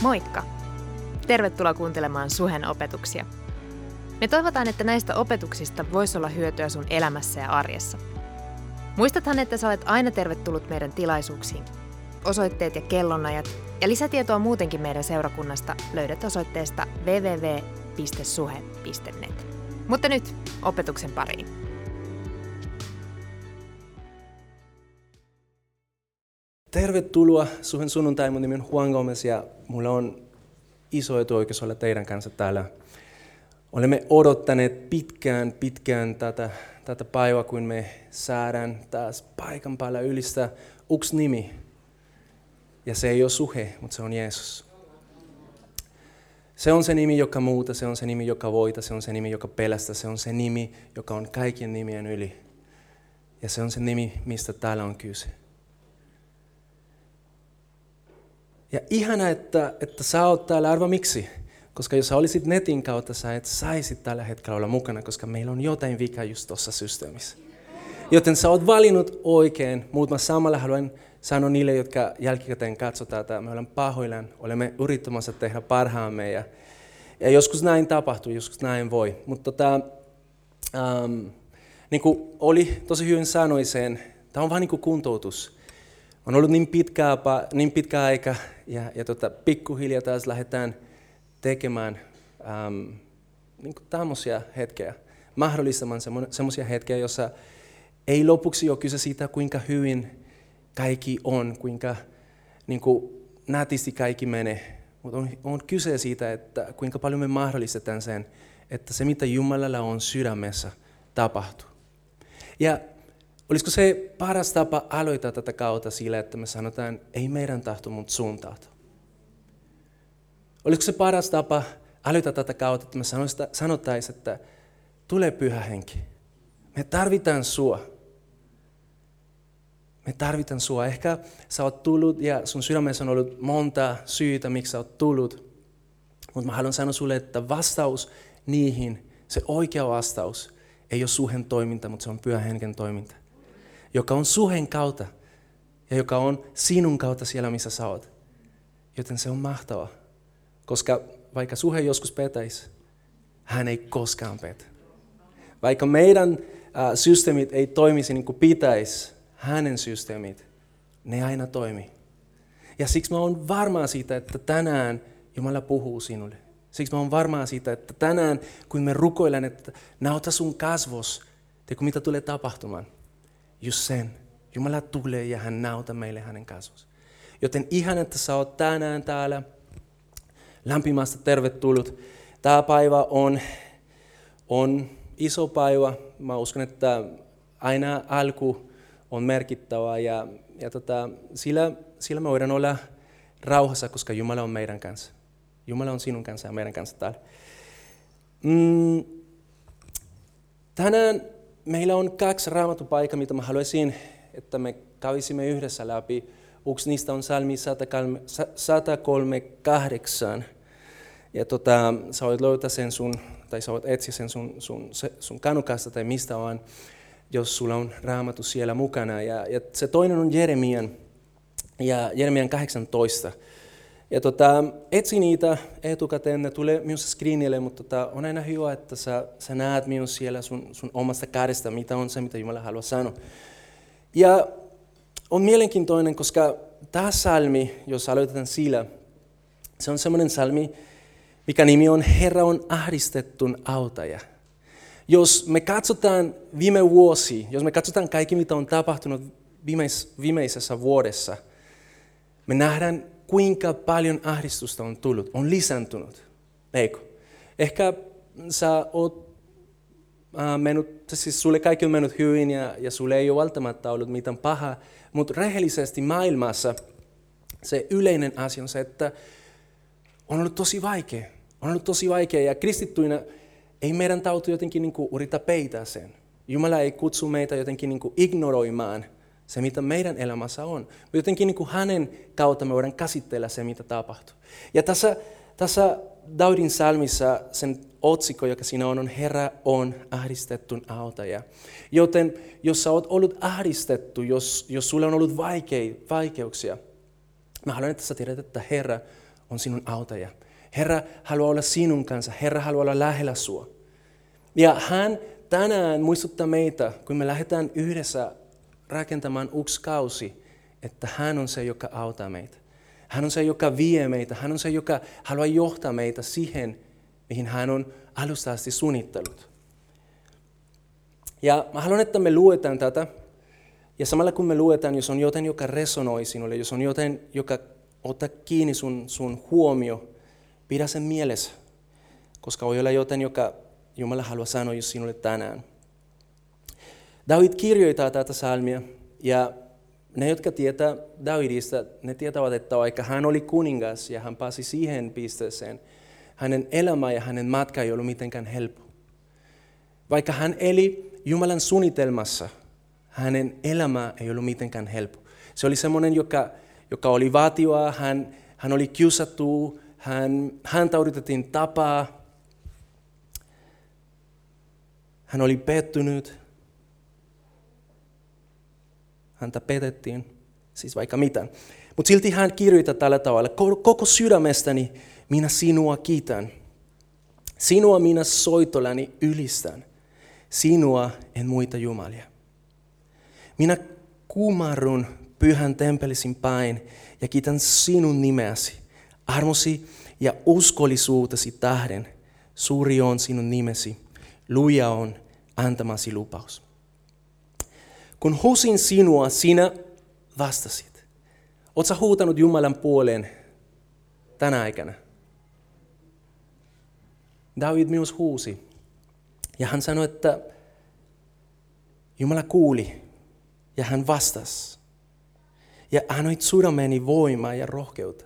Moikka! Tervetuloa kuuntelemaan Suhen opetuksia. Me toivotaan, että näistä opetuksista voisi olla hyötyä sun elämässä ja arjessa. Muistathan, että sä olet aina tervetullut meidän tilaisuuksiin. Osoitteet ja kellonajat ja lisätietoa muutenkin meidän seurakunnasta löydät osoitteesta www.suhe.net. Mutta nyt opetuksen pariin. Tervetuloa Suhen sunnuntai. Mun nimi on Juan Gomez ja mulla on iso etu oikeus olla teidän kanssa täällä. Olemme odottaneet pitkään, pitkään tätä, tätä päivää, kun me saadaan taas paikan päällä ylistä yksi nimi. Ja se ei ole suhe, mutta se on Jeesus. Se on se nimi, joka muuta, se on se nimi, joka voita, se on se nimi, joka pelästä, se on se nimi, joka on kaikkien nimien yli. Ja se on se nimi, mistä täällä on kyse. Ja ihana, että, että sä oot täällä, arva miksi? Koska jos sä olisit netin kautta, sä et saisi tällä hetkellä olla mukana, koska meillä on jotain vika just tuossa systeemissä. Joten sä oot valinnut oikein, mutta samalla haluan sanoa niille, jotka jälkikäteen katsotaan tätä, me olemme pahoillaan, olemme yrittämässä tehdä parhaamme ja, ja joskus näin tapahtuu, joskus näin voi. Mutta tota, ähm, niin kuin oli tosi hyvin sanoi sen, tämä on vain niin kuin kuntoutus. On ollut niin pitkä, niin pitkä aika ja, ja tota, pikkuhiljaa taas lähdetään tekemään äm, niin tämmöisiä hetkiä, mahdollistamaan semmoisia hetkiä, joissa ei lopuksi ole kyse siitä, kuinka hyvin kaikki on, kuinka niin kuin, nätisti kaikki menee, mutta on, on kyse siitä, että kuinka paljon me mahdollistetaan sen, että se mitä Jumalalla on sydämessä tapahtuu. Ja Olisiko se paras tapa aloittaa tätä kautta sillä, että me sanotaan, ei meidän tahto, mutta sun tahto? Olisiko se paras tapa aloittaa tätä kautta, että me sanottaisiin, että tule pyhä henki. Me tarvitaan sua. Me tarvitaan sua. Ehkä sä oot tullut ja sun sydämessä on ollut monta syytä, miksi sä oot tullut. Mutta mä haluan sanoa sulle, että vastaus niihin, se oikea vastaus, ei ole suhen toiminta, mutta se on pyhän henken toiminta joka on suhen kautta ja joka on sinun kautta siellä, missä sä oot. Joten se on mahtava, koska vaikka suhe joskus petäisi, hän ei koskaan petä. Vaikka meidän äh, systeemit ei toimisi niin kuin pitäisi, hänen systeemit, ne aina toimii. Ja siksi mä oon varma siitä, että tänään Jumala puhuu sinulle. Siksi mä oon varma siitä, että tänään kun me rukoilen, että nauta sun kasvos, tiedätkö mitä tulee tapahtumaan? Just sen. Jumala tulee ja hän nauta meille hänen kasvonsa. Joten ihan, että sä oot tänään täällä. Lämpimästi tervetullut. Tämä päivä on, on iso päivä. Mä uskon, että aina alku on merkittävä ja, ja tota, sillä, sillä me voidaan olla rauhassa, koska Jumala on meidän kanssa. Jumala on sinun kanssa ja meidän kanssa täällä. Mm, tänään meillä on kaksi raamatupaikkaa, mitä mä haluaisin, että me kävisimme yhdessä läpi. Yksi niistä on salmi 138. Ja tota, sä voit löytää sen sun, tai sä voit etsiä sen sun, sun, sun kanukasta tai mistä vaan, jos sulla on raamattu siellä mukana. Ja, ja se toinen on Jeremian, ja Jeremian 18. Ja tota, etsi niitä etukäteen, ne tulee myös screenille, mutta tota, on aina hyvä, että sä, sä näet myös siellä sun, sun omasta kädestä, mitä on se, mitä Jumala haluaa sanoa. Ja on mielenkiintoinen, koska tämä salmi, jos aloitetaan sillä, se on semmoinen salmi, mikä nimi on Herra on ahdistettun autaja. Jos me katsotaan viime vuosi, jos me katsotaan kaikki, mitä on tapahtunut viimeis, viimeisessä vuodessa, me nähdään kuinka paljon ahdistusta on tullut, on lisääntynyt. Eikö? Ehkä sä oot äh, mennyt, siis sulle kaikki on mennyt hyvin ja, ja sulle ei ole välttämättä ollut mitään pahaa, mutta rehellisesti maailmassa se yleinen asia on se, että on ollut tosi vaikea. On ollut tosi vaikea ja kristittyinä ei meidän tautu jotenkin niin kuin, yritä sen. Jumala ei kutsu meitä jotenkin niin kuin, ignoroimaan – se, mitä meidän elämässä on. Jotenkin niin kuin hänen kautta me voidaan käsitellä se, mitä tapahtuu. Ja tässä, tässä Daudin salmissa sen otsikko, joka siinä on, on Herra on ahdistettun autaja. Joten jos sä oot ollut ahdistettu, jos, jos sulla on ollut vaikei, vaikeuksia, mä haluan, että sä tiedät, että Herra on sinun autaja. Herra haluaa olla sinun kanssa. Herra haluaa olla lähellä sua. Ja hän tänään muistuttaa meitä, kun me lähdetään yhdessä rakentamaan uusi kausi, että hän on se, joka auttaa meitä. Hän on se, joka vie meitä. Hän on se, joka haluaa johtaa meitä siihen, mihin hän on alusta asti suunnittelut. Ja mä haluan, että me luetaan tätä. Ja samalla kun me luetaan, jos on jotain, joka resonoi sinulle, jos on jotain, joka ottaa kiinni sun, sun huomio, pidä sen mielessä. Koska voi olla jotain, joka Jumala haluaa sanoa sinulle tänään. David kirjoittaa tätä salmia ja ne, jotka tietää Davidista, ne tietävät, että vaikka hän oli kuningas ja hän pääsi siihen pisteeseen, hänen elämä ja hänen matka ei ollut mitenkään helppo. Vaikka hän eli Jumalan suunnitelmassa, hänen elämä ei ollut mitenkään helppo. Se oli semmoinen, joka, joka oli vaativa, hän, hän oli kiusattu, hän, häntä yritettiin tapaa, hän oli pettynyt, häntä petettiin, siis vaikka mitä. Mutta silti hän kirjoittaa tällä tavalla, koko sydämestäni minä sinua kiitän. Sinua minä soitollani ylistän. Sinua en muita jumalia. Minä kumarrun pyhän tempelisin päin ja kiitän sinun nimeäsi, armosi ja uskollisuutesi tähden. Suuri on sinun nimesi, luja on antamasi lupaus. Kun husin sinua, sinä vastasit. Oletko huutanut Jumalan puoleen tänä aikana? David myös huusi. Ja hän sanoi, että Jumala kuuli ja hän vastasi. Ja annoit sydämeni voimaa ja rohkeutta.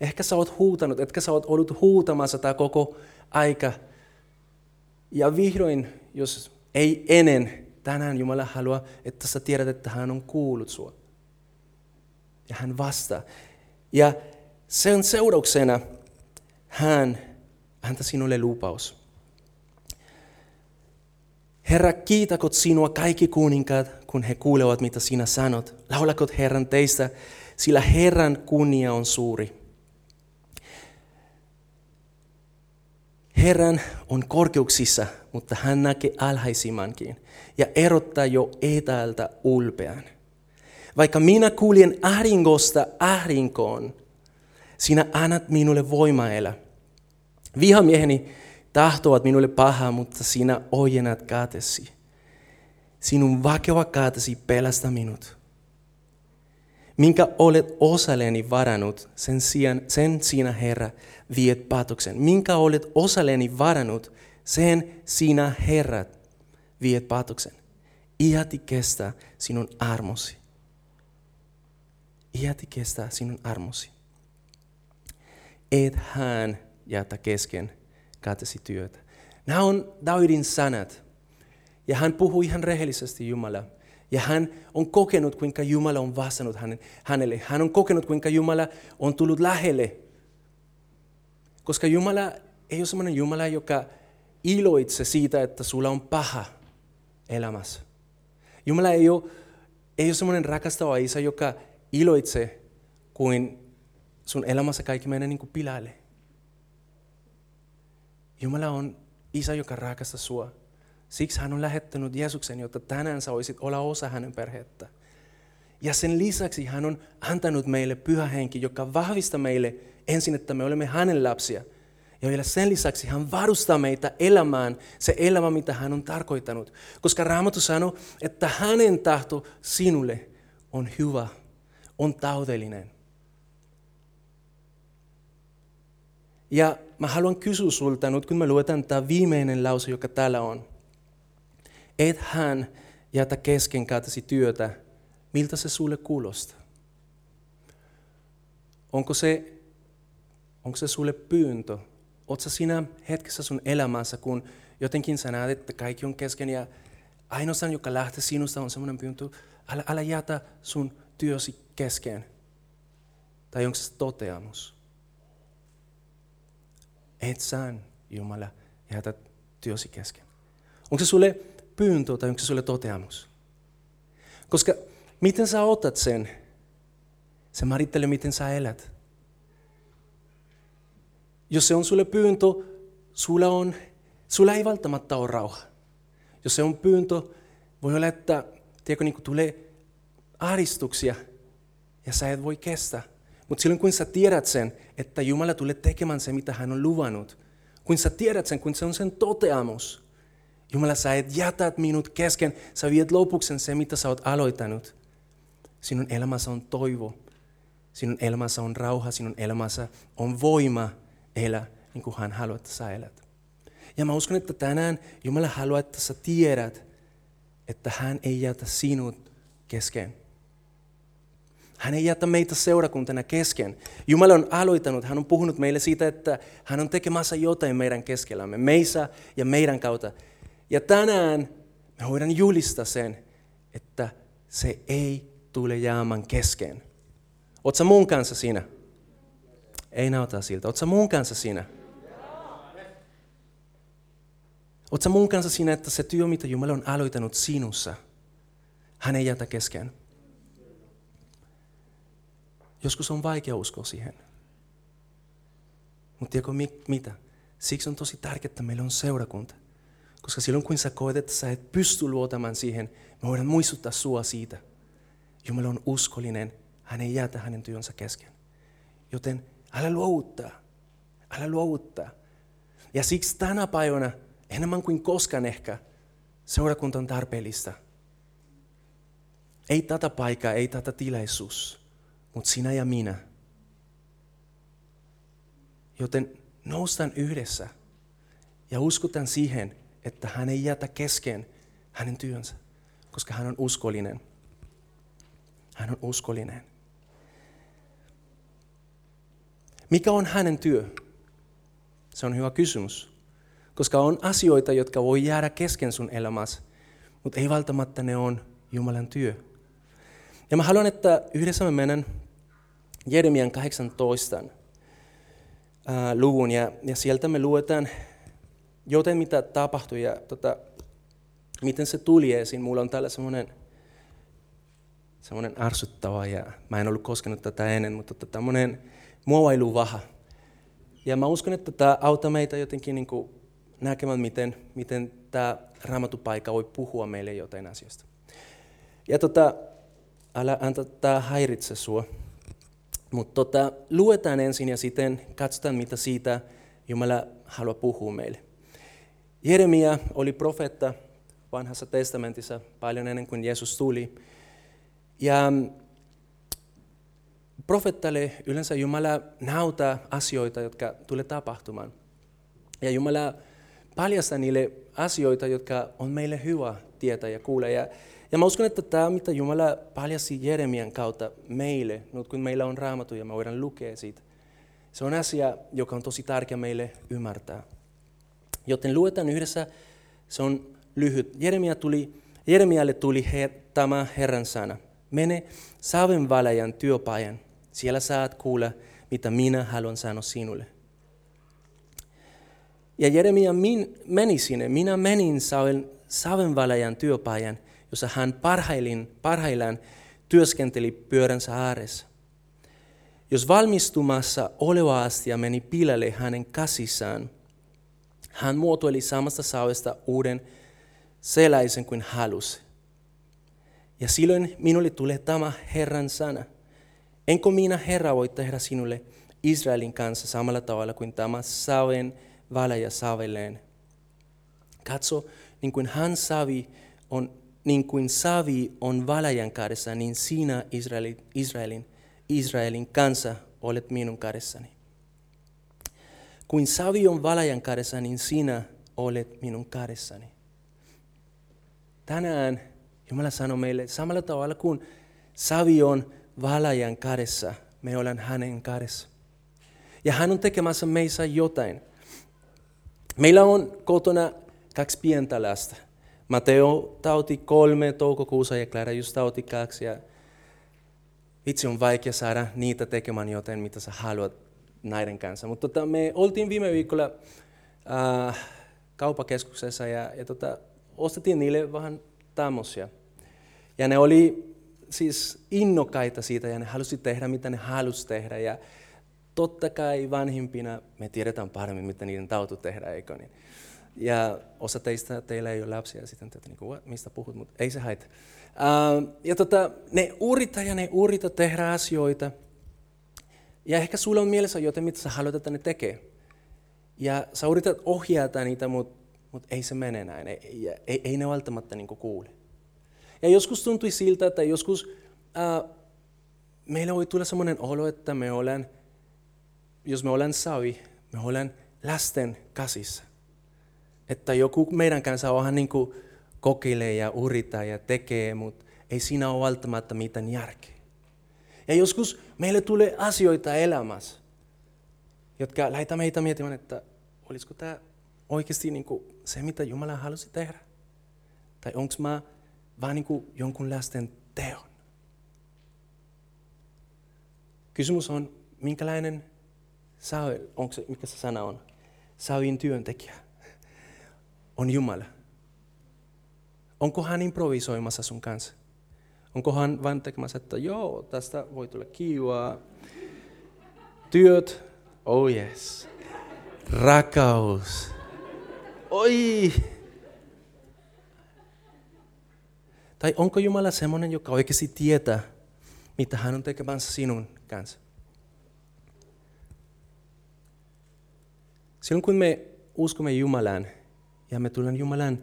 Ehkä sä oot huutanut, etkä sä oot ollut huutamassa tämä koko aika. Ja vihdoin, jos ei ennen, tänään Jumala haluaa, että sä tiedät, että hän on kuullut sua. Ja hän vastaa. Ja sen seurauksena hän antaa sinulle lupaus. Herra, kiitäkot sinua kaikki kuninkaat, kun he kuulevat, mitä sinä sanot. Laulakot Herran teistä, sillä Herran kunnia on suuri. Herran on korkeuksissa, mutta hän näkee alhaisimmankin ja erottaa jo etäältä ulpean. Vaikka minä kuljen ahringosta ahrinkoon, sinä annat minulle voimaa elää. Vihamieheni tahtovat minulle pahaa, mutta sinä ojennat kaatesi. Sinun vakeva kaatesi pelästä minut. Minkä olet osalleni varannut, sen, sijaan, sen sinä Herra viet patoksen. Minkä olet osalleni varannut, sen sinä Herra viet patoksen. Iäti kestää sinun armosi. Iäti kestää sinun armosi. Et hän jätä kesken kaatesi työtä. Nämä on Davidin sanat. Ja hän puhuu ihan rehellisesti Jumala. Ja hän on kokenut, kuinka Jumala on vastannut hänelle. Hän on kokenut, kuinka Jumala on tullut lähelle. Koska Jumala ei ole sellainen Jumala, joka iloitse siitä, että sulla on paha elämässä. Jumala ei ole, ei ole sellainen rakastava isä, joka iloitse, kuin sun elämässä kaikki menee niin kuin pilalle. Jumala on isä, joka rakastaa sua. Siksi hän on lähettänyt Jeesuksen, jotta tänään sä voisit olla osa hänen perhettä. Ja sen lisäksi hän on antanut meille pyhä henki, joka vahvistaa meille ensin, että me olemme hänen lapsia. Ja vielä sen lisäksi hän varustaa meitä elämään se elämä, mitä hän on tarkoittanut. Koska Raamattu sanoo, että hänen tahto sinulle on hyvä, on taudellinen. Ja mä haluan kysyä sulta nyt, kun mä luetaan tämä viimeinen lause, joka täällä on. Et hän jätä kesken kaatasi työtä, miltä se sulle kuulostaa? Onko se, onko se sulle pyyntö? Oletko sinä hetkessä sun elämässä, kun jotenkin sä näet, että kaikki on kesken ja ainoastaan, joka lähtee sinusta, on semmoinen pyyntö, älä, älä jätä sun työsi kesken. Tai onko se toteamus? Et sään, Jumala, jätä työsi kesken. Onko se sulle pyyntö tai onko se sulle toteamus? Koska miten sä otat sen, se määrittelee, miten sä elät. Jos se on sulle pyyntö, sulla, on, sulla ei välttämättä ole rauha. Jos se on pyyntö, voi olla, että tiedätkö, niin tulee ahdistuksia ja sä et voi kestää. Mutta silloin kun sä tiedät sen, että Jumala tulee tekemään se, mitä hän on luvannut, kun sä tiedät sen, kun se on sen toteamus, Jumala, sä et jätät minut kesken, sä viet lopuksi se, mitä sä oot aloittanut. Sinun elämässä on toivo, sinun elämässä on rauha, sinun elämässä on voima elää niin kuin hän haluaa, että sä elät. Ja mä uskon, että tänään Jumala haluaa, että sä tiedät, että hän ei jätä sinut kesken. Hän ei jätä meitä seurakuntana kesken. Jumala on aloittanut, hän on puhunut meille siitä, että hän on tekemässä jotain meidän keskellämme, meissä ja meidän kautta. Ja tänään me voidaan julistaa sen, että se ei tule jäämään kesken. Oletko mun kanssa siinä? Ei näytä siltä. Oletko mun kanssa siinä? Oletko mun kanssa siinä, että se työ, mitä Jumala on aloittanut sinussa, hän ei jätä kesken? Joskus on vaikea uskoa siihen. Mutta tiedätkö mitä? Siksi on tosi tärkeää, että meillä on seurakunta. Koska silloin kun sä koet, että sä et pysty luotamaan siihen, me voidaan muistuttaa sua siitä. Jumala on uskollinen, hän ei jätä hänen työnsä kesken. Joten älä luovuttaa, älä luovuttaa. Ja siksi tänä päivänä, enemmän kuin koskaan ehkä, seurakunta on tarpeellista. Ei tätä paikkaa, ei tätä tilaisuus, mutta sinä ja minä. Joten noustaan yhdessä ja uskotaan siihen, että hän ei jätä kesken hänen työnsä, koska hän on uskollinen. Hän on uskollinen. Mikä on hänen työ? Se on hyvä kysymys. Koska on asioita, jotka voi jäädä kesken sun elämässä, mutta ei välttämättä ne on Jumalan työ. Ja mä haluan, että yhdessä me menen Jeremian 18 luvun ja, ja sieltä me luetaan joten mitä tapahtui ja tota, miten se tuli esiin. Mulla on täällä semmoinen semmoinen arsuttava ja mä en ollut koskenut tätä ennen, mutta tota, tämmöinen muovailuvaha. Ja mä uskon, että tämä auttaa meitä jotenkin niin kuin näkemään, miten, miten tämä raamatupaikka voi puhua meille jotain asioista. Ja tota, älä anta tämä häiritse sua. Mutta tota, luetaan ensin ja sitten katsotaan, mitä siitä Jumala haluaa puhua meille. Jeremia oli profeetta vanhassa testamentissa paljon ennen kuin Jeesus tuli. Ja profettalle yleensä Jumala näyttää asioita, jotka tulee tapahtumaan. Ja Jumala paljastaa niille asioita, jotka on meille hyvä tietää ja kuulla. Ja, ja mä uskon, että tämä, mitä Jumala paljasti Jeremian kautta meille, nyt kun meillä on raamattu ja me voidaan lukea siitä, se on asia, joka on tosi tärkeä meille ymmärtää. Joten luetaan yhdessä, se on lyhyt. Jeremia tuli, Jeremialle tuli her, tämä Herran sana. Mene Savenvalajan työpajan. Siellä saat kuulla, mitä minä haluan sanoa sinulle. Ja Jeremia min, meni sinne. Minä menin Savenvalajan työpajan, jossa hän parhailin, parhaillaan työskenteli pyöränsä ääressä. Jos valmistumassa oleva astia meni pilalle hänen käsissään, hän muotoili samasta saavesta uuden sellaisen kuin halusi. Ja silloin minulle tulee tämä Herran sana. Enkö minä Herra voi tehdä sinulle Israelin kanssa samalla tavalla kuin tämä saven valaja savelleen. Katso, niin kuin hän savi on, niin kuin savi on valajan kädessä, niin sinä Israelin, Israelin, Israelin kanssa olet minun kädessäni. Kuin savi on valajan kädessä, niin sinä olet minun kädessäni. Tänään Jumala sanoo meille samalla tavalla kuin savi on valajan kädessä, me olen hänen kädessä. Ja hän on tekemässä meissä jotain. Meillä on kotona kaksi pientä lasta. Mateo tauti kolme toukokuussa ja Clara just tauti kaksi. Ja vitsi on vaikea saada niitä tekemään jotain, mitä sä haluat näiden kanssa. Mutta tota, me oltiin viime viikolla äh, kaupakeskuksessa ja, ja tota, ostettiin niille vähän tämmöisiä. Ja ne oli siis innokkaita siitä ja ne halusi tehdä mitä ne halusi tehdä. Ja totta kai vanhimpina me tiedetään paremmin, mitä niiden tautu tehdä, eikö niin? Ja osa teistä, teillä ei ole lapsia, ja sitten te niin kuin, mistä puhut, mutta ei se haita. Uh, ja tota, ne uurita ja ne uurita tehdä asioita. Ja ehkä sulla on mielessä jotain, mitä sä haluat, että ne tekee. Ja sä yrität ohjata niitä, mutta mut ei se mene näin. Ei, ei, ei ne välttämättä niin kuule. Ja joskus tuntui siltä, että joskus uh, meillä voi tulla sellainen olo, että me olen, jos me olen savi, me olen lasten kasissa. Että joku meidän kanssa onhan niin kuin kokeilee ja urittaa ja tekee, mutta ei siinä ole välttämättä mitään järkeä. Ja joskus meille tulee asioita elämässä, jotka laita meitä miettimään, että olisiko tämä oikeasti niin kuin se, mitä Jumala halusi tehdä? Tai onko mä vaan niin jonkun lasten teon? Kysymys on, minkälainen sä, onko se, mikä se sana on? Saavin työntekijä on Jumala. Onko hän improvisoimassa sun kanssa? Onko hän vain tekemässä, että joo, tästä voi tulla kivaa. Työt, oh yes. Rakaus. Oi! Tai onko Jumala semmoinen, joka oikeasti tietää, mitä hän on tekemässä sinun kanssa? Silloin kun me uskomme Jumalaan ja me tulemme Jumalan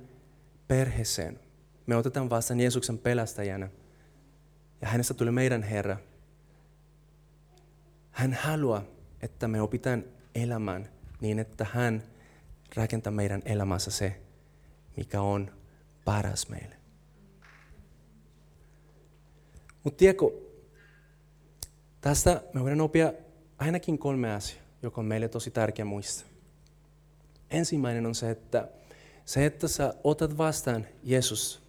perheeseen, me otetaan vastaan Jeesuksen pelastajana ja hänestä tulee meidän Herra. Hän haluaa, että me opitaan elämään niin, että hän rakentaa meidän elämässä se, mikä on paras meille. Mutta tiedätkö, tästä me voidaan oppia ainakin kolme asiaa, joka on meille tosi tärkeä muistaa. Ensimmäinen on se, että se, että sä otat vastaan Jeesus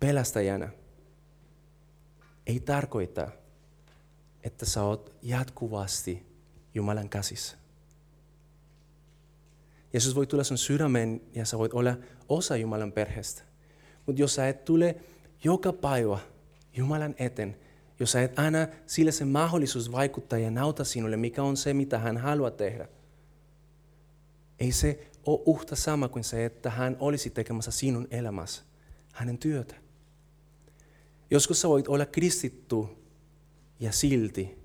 pelastajana, ei tarkoita, että sä oot jatkuvasti Jumalan käsissä. Jeesus voi tulla sun sydämeen ja sä voit olla osa Jumalan perheestä. Mutta jos sä et tule joka päivä Jumalan eteen, jos sä et aina sille se mahdollisuus vaikuttaa ja nauta sinulle, mikä on se, mitä hän haluaa tehdä, ei se ole uhta sama kuin se, että hän olisi tekemässä sinun elämässä hänen työtä. Joskus sä voit olla kristittu ja silti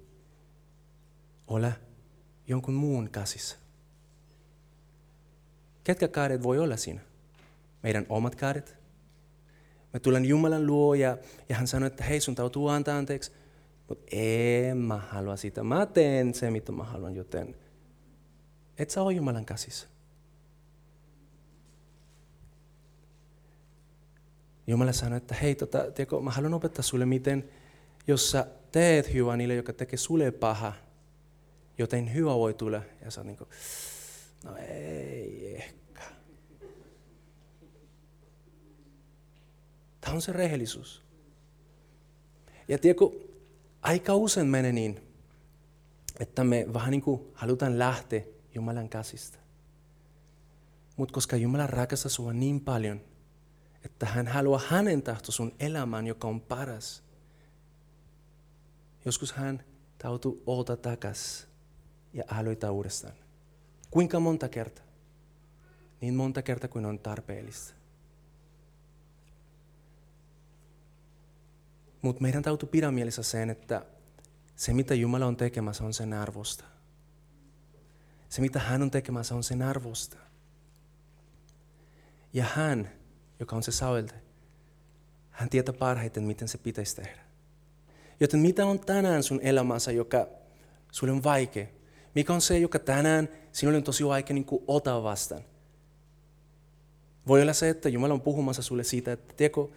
olla jonkun muun käsissä. Ketkä kaaret voi olla siinä? Meidän omat kaaret? Me tulen Jumalan luo ja, ja hän sanoi, että hei sun täytyy antaa anteeksi. Mutta en mä halua sitä. Mä teen se, mitä mä haluan, joten et sä ole Jumalan käsissä. Jumala sanoi, että hei, tota, tiedätkö, mä haluan opettaa sulle, miten, jos sä teet hyvää niille, joka tekee sulle paha, joten hyvä voi tulla. Ja sä niin kuin, no ei ehkä. Tämä on se rehellisuus. Ja tiedätkö, aika usein menee niin, että me vähän niin kuin halutaan lähteä Jumalan käsistä. Mutta koska Jumala rakastaa sinua niin paljon, että hän haluaa hänen tahto sun elämään, joka on paras. Joskus hän tautuu oota takas ja aloittaa uudestaan. Kuinka monta kertaa? Niin monta kertaa kuin on tarpeellista. Mutta meidän täytyy pidä mielessä sen, että se mitä Jumala on tekemässä on sen arvosta. Se mitä hän on tekemässä on sen arvosta. Ja hän joka on se sauelte, hän tietää parhaiten, miten se pitäisi tehdä. Joten mitä on tänään sun elämässä, joka sulle on vaikea? Mikä on se, joka tänään sinulle on tosi vaikea niin kuin ottaa vastaan? Voi olla se, että Jumala on puhumassa sulle siitä, että tiedätkö,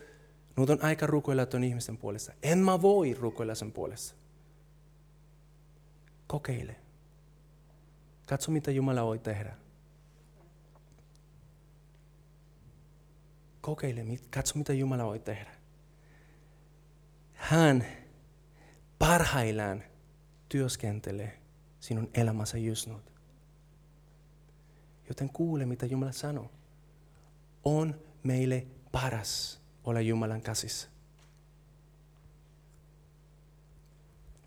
nyt on aika rukoilla tuon ihmisten puolesta. En mä voi rukoilla sen puolesta. Kokeile. Katso, mitä Jumala voi tehdä. Kokeile, katso mitä Jumala voi tehdä. Hän parhaillaan työskentelee sinun elämässä just nyt. Joten kuule, mitä Jumala sanoo. On meille paras olla Jumalan käsissä.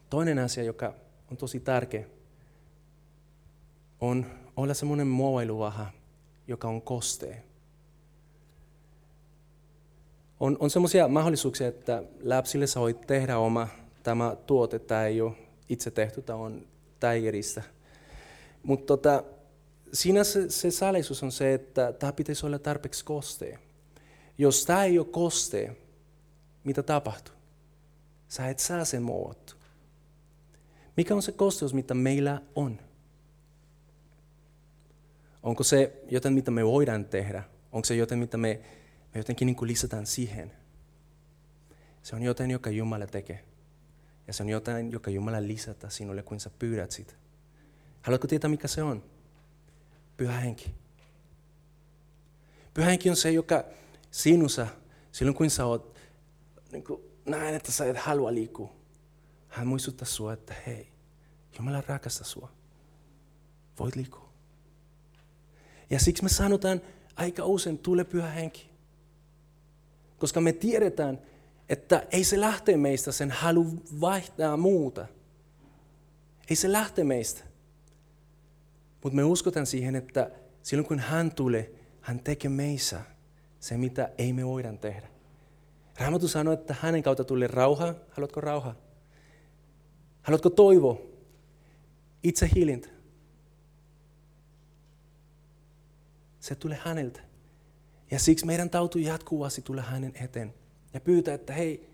Toinen asia, joka on tosi tärkeä, on olla semmoinen muovailuvaha, joka on kostea. On, on semmoisia mahdollisuuksia, että lapsille sä voit tehdä oma tämä tuote, tämä ei ole itse tehty, tämä on Tigeristä. Mutta tota, siinä se, se salaisuus on se, että tämä pitäisi olla tarpeeksi kostea. Jos tämä ei ole kostea, mitä tapahtuu? Sä et saa sen muovottu. Mikä on se kosteus, mitä meillä on? Onko se jotain, mitä me voidaan tehdä? Onko se jotain, mitä me, me jotenkin lisätään siihen? Se on jotain, joka Jumala tekee. Ja se on jotain, joka Jumala lisätä sinulle, kun sä pyydät sitä. Haluatko tietää, mikä se on? Pyhä henki. Pyhä henki on se, joka sinussa, silloin kun sä oot, niin kuin, näen, että sä et halua liikkua, hän muistuttaa sua, että hei, Jumala rakastaa sua. Voit liikkua. Ja siksi me sanotaan aika usein, tule pyhä henki. Koska me tiedetään, että ei se lähte meistä sen halu vaihtaa muuta. Ei se lähte meistä. Mutta me uskotaan siihen, että silloin kun hän tulee, hän tekee meissä se, mitä ei me voida tehdä. Raamattu sanoo, että hänen kautta tulee rauha. Haluatko rauhaa? Haluatko toivo? Itse hiilintä. Se tulee häneltä. Ja siksi meidän täytyy jatkuvasti tulla hänen eteen ja pyytää, että hei,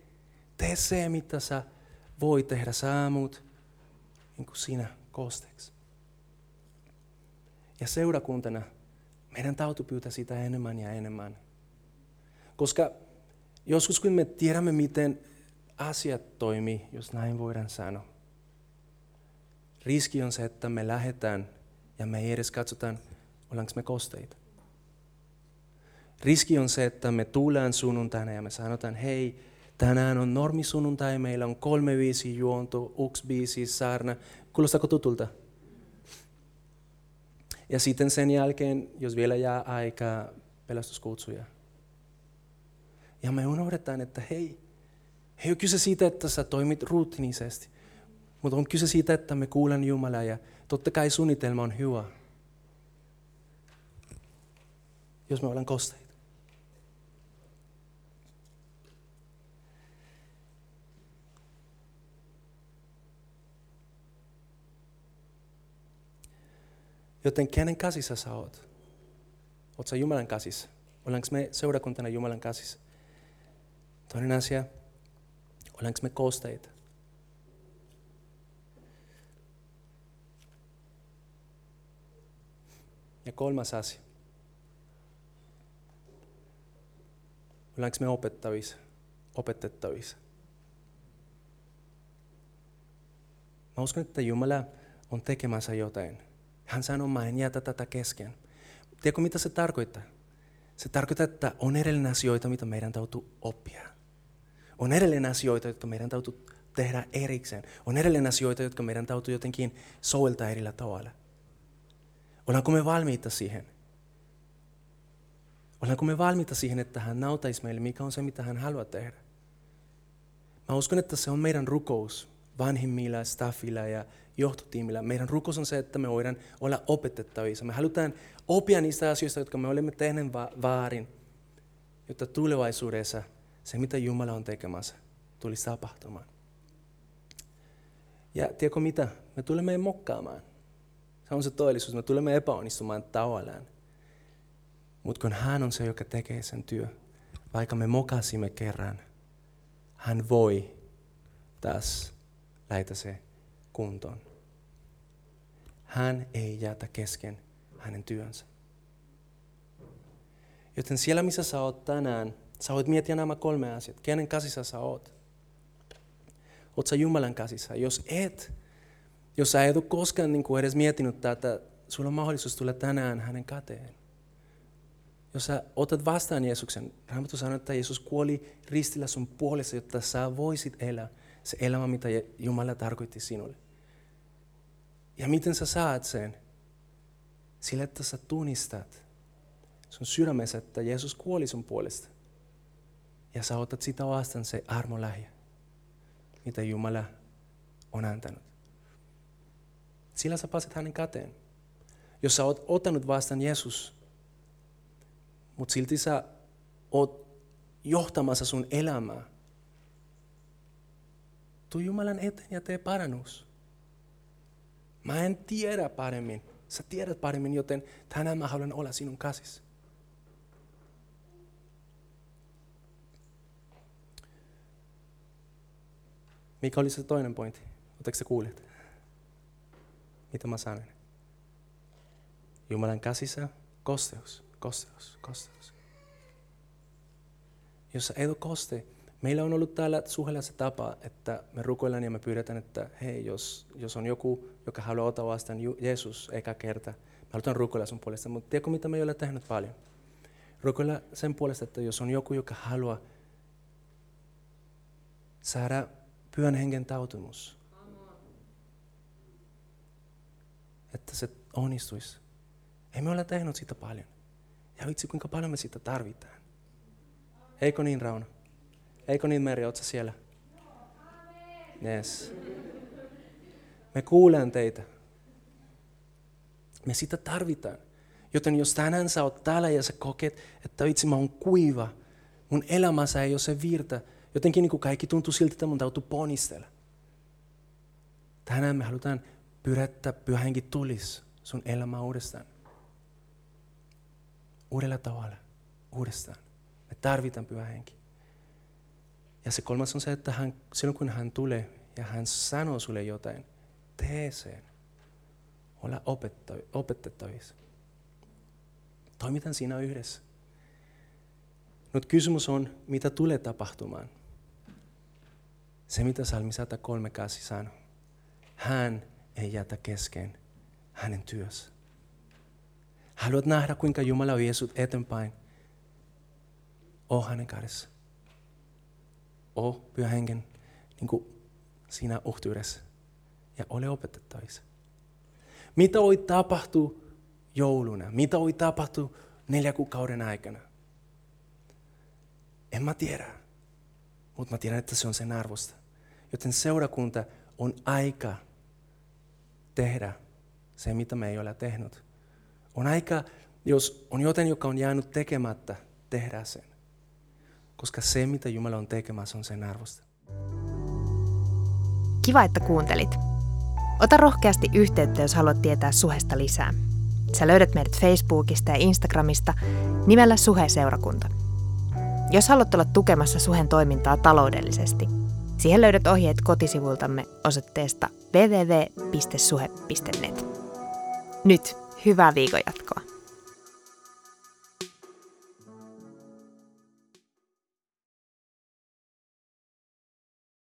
tee se, mitä sä voi tehdä. Sä aamut niin kuin sinä kosteeksi. Ja seurakuntana meidän täytyy pyytää sitä enemmän ja enemmän. Koska joskus kun me tiedämme, miten asiat toimii, jos näin voidaan sanoa, riski on se, että me lähdetään ja me ei edes katsotaan, ollaanko me kosteita. Riski on se, että me tullaan sunnuntaina ja me sanotaan, hei, tänään on normi sunnuntai, meillä on kolme viisi juonto, yksi biisi, saarna. Kuulostaako tutulta? Ja sitten sen jälkeen, jos vielä jää aikaa, pelastuskutsuja. Ja me unohdetaan, että hei, ei ole kyse siitä, että sä toimit rutiinisesti, mutta on kyse siitä, että me kuulen Jumalaa ja totta kai suunnitelma on hyvä, jos me ollaan kosteita. Joten kenen käsissä sä oot? Oot sä Jumalan käsissä? Ollaanko me seurakuntana Jumalan käsissä? Toinen asia, ollaanko me kosteita? Ja kolmas asia. Ollaanko me opettavissa, opetettavissa? Mä uskon, että Jumala on tekemässä jotain. Hän sanoo, mä en jätä tätä kesken. Tiedätkö, mitä se tarkoittaa? Se tarkoittaa, että on edelleen asioita, mitä meidän täytyy oppia. On edelleen asioita, jotka meidän täytyy tehdä erikseen. On edelleen asioita, jotka meidän täytyy jotenkin soveltaa erillä tavalla. Ollaanko me valmiita siihen? Ollaanko me valmiita siihen, että hän nautaisi meille, mikä on se, mitä hän haluaa tehdä? Mä uskon, että se on meidän rukous vanhimmilla, staffilla ja johtotiimillä. Meidän rukous on se, että me voidaan olla opetettavissa. Me halutaan oppia niistä asioista, jotka me olemme tehneet va- vaarin, jotta tulevaisuudessa se, mitä Jumala on tekemässä, tulisi tapahtumaan. Ja tiedätkö mitä? Me tulemme mokkaamaan. Se on se todellisuus. Me tulemme epäonnistumaan tavallaan. Mutta kun hän on se, joka tekee sen työ, vaikka me mokasimme kerran, hän voi taas lähetä se kuntoon. Hän ei jätä kesken hänen työnsä. Joten siellä, missä sä oot tänään, sä voit miettiä nämä kolme asiat. Kenen käsissä sä oot? Oot sä Jumalan käsissä? Jos et, jos sä et ole koskaan niin kuin edes miettinyt tätä, sulla on mahdollisuus tulla tänään hänen käteen. Jos sä otat vastaan Jeesuksen, Raamattu sanoo, että Jeesus kuoli ristillä sun puolesta, jotta sä voisit elää se elämä, mitä Jumala tarkoitti sinulle. Ja miten sä saat sen? Sillä, että sä tunnistat sun sydämessä, että Jeesus kuoli sun puolesta. Ja sä otat sitä vastaan se armolahja, mitä Jumala on antanut. Sillä sä pääset hänen käteen. jos sä oot ottanut vastaan Jeesus, mutta silti sä oot johtamassa sun elämää, tuu Jumalan eteen ja tee parannus. Mä en tiedä paremmin. Sä tiedät paremmin, joten tänään mä haluan olla sinun kasissa. Mikä oli se toinen pointti? Oletteko sä kuulit? Mitä mä sanoin? Jumalan käsissä kosteus, kosteus, kosteus. Jos sä et ole koste, meillä on ollut täällä suhella se tapa, että me rukoillaan ja me pyydetään, että hei, jos, jos on joku, joka haluaa ottaa vastaan Jeesus eka kerta, me halutaan rukoilla sun puolesta, mutta tiedätkö mitä me ei ole tehnyt paljon? Rukoilla sen puolesta, että jos on joku, joka haluaa saada pyhän hengen tautumus, että se onnistuisi. Ei me ole tehnyt sitä paljon. Ja vitsi, kuinka paljon me sitä tarvitaan. Eikö niin, Rauna? Eikö niin, Meri, ootko siellä? Yes. Me kuulen teitä. Me sitä tarvitaan. Joten jos tänään sä oot täällä ja sä koket, että vitsi mä oon kuiva, mun elämässä ei ole se virta, jotenkin niin kuin kaikki tuntuu siltä, että mun täytyy ponistella. Tänään me halutaan pyrättää pyhänkin tulis sun elämä uudestaan. Uudella tavalla, uudestaan. Me tarvitaan pyhä henki. Ja se kolmas on se, että hän, silloin kun hän tulee ja hän sanoo sulle jotain, tee sen. Olla opetettavissa. Toimitaan siinä yhdessä. Nyt kysymys on, mitä tulee tapahtumaan. Se, mitä Salmi 103 sanoo. Hän ei jätä kesken hänen työssä. Haluat nähdä, kuinka Jumala vie sut eteenpäin. O hänen kädessä. O pyhä hengen niin kuin siinä yhteydessä. Ja ole opetettavissa. Mitä voi tapahtua jouluna? Mitä voi tapahtua neljä kuukauden aikana? En mä tiedä. Mutta mä tiedän, että se on sen arvosta. Joten seurakunta on aika tehdä se, mitä me ei ole tehnyt. On aika, jos on jotain, joka on jäänyt tekemättä, tehdä sen. Koska se, mitä Jumala on tekemässä, on sen arvosta. Kiva, että kuuntelit. Ota rohkeasti yhteyttä, jos haluat tietää suhesta lisää. Sä löydät meidät Facebookista ja Instagramista nimellä Suhe-seurakunta. Jos haluat olla tukemassa Suhen toimintaa taloudellisesti, siihen löydät ohjeet kotisivultamme osoitteesta www.suhe.net. Nyt hyvää viikon jatkoa.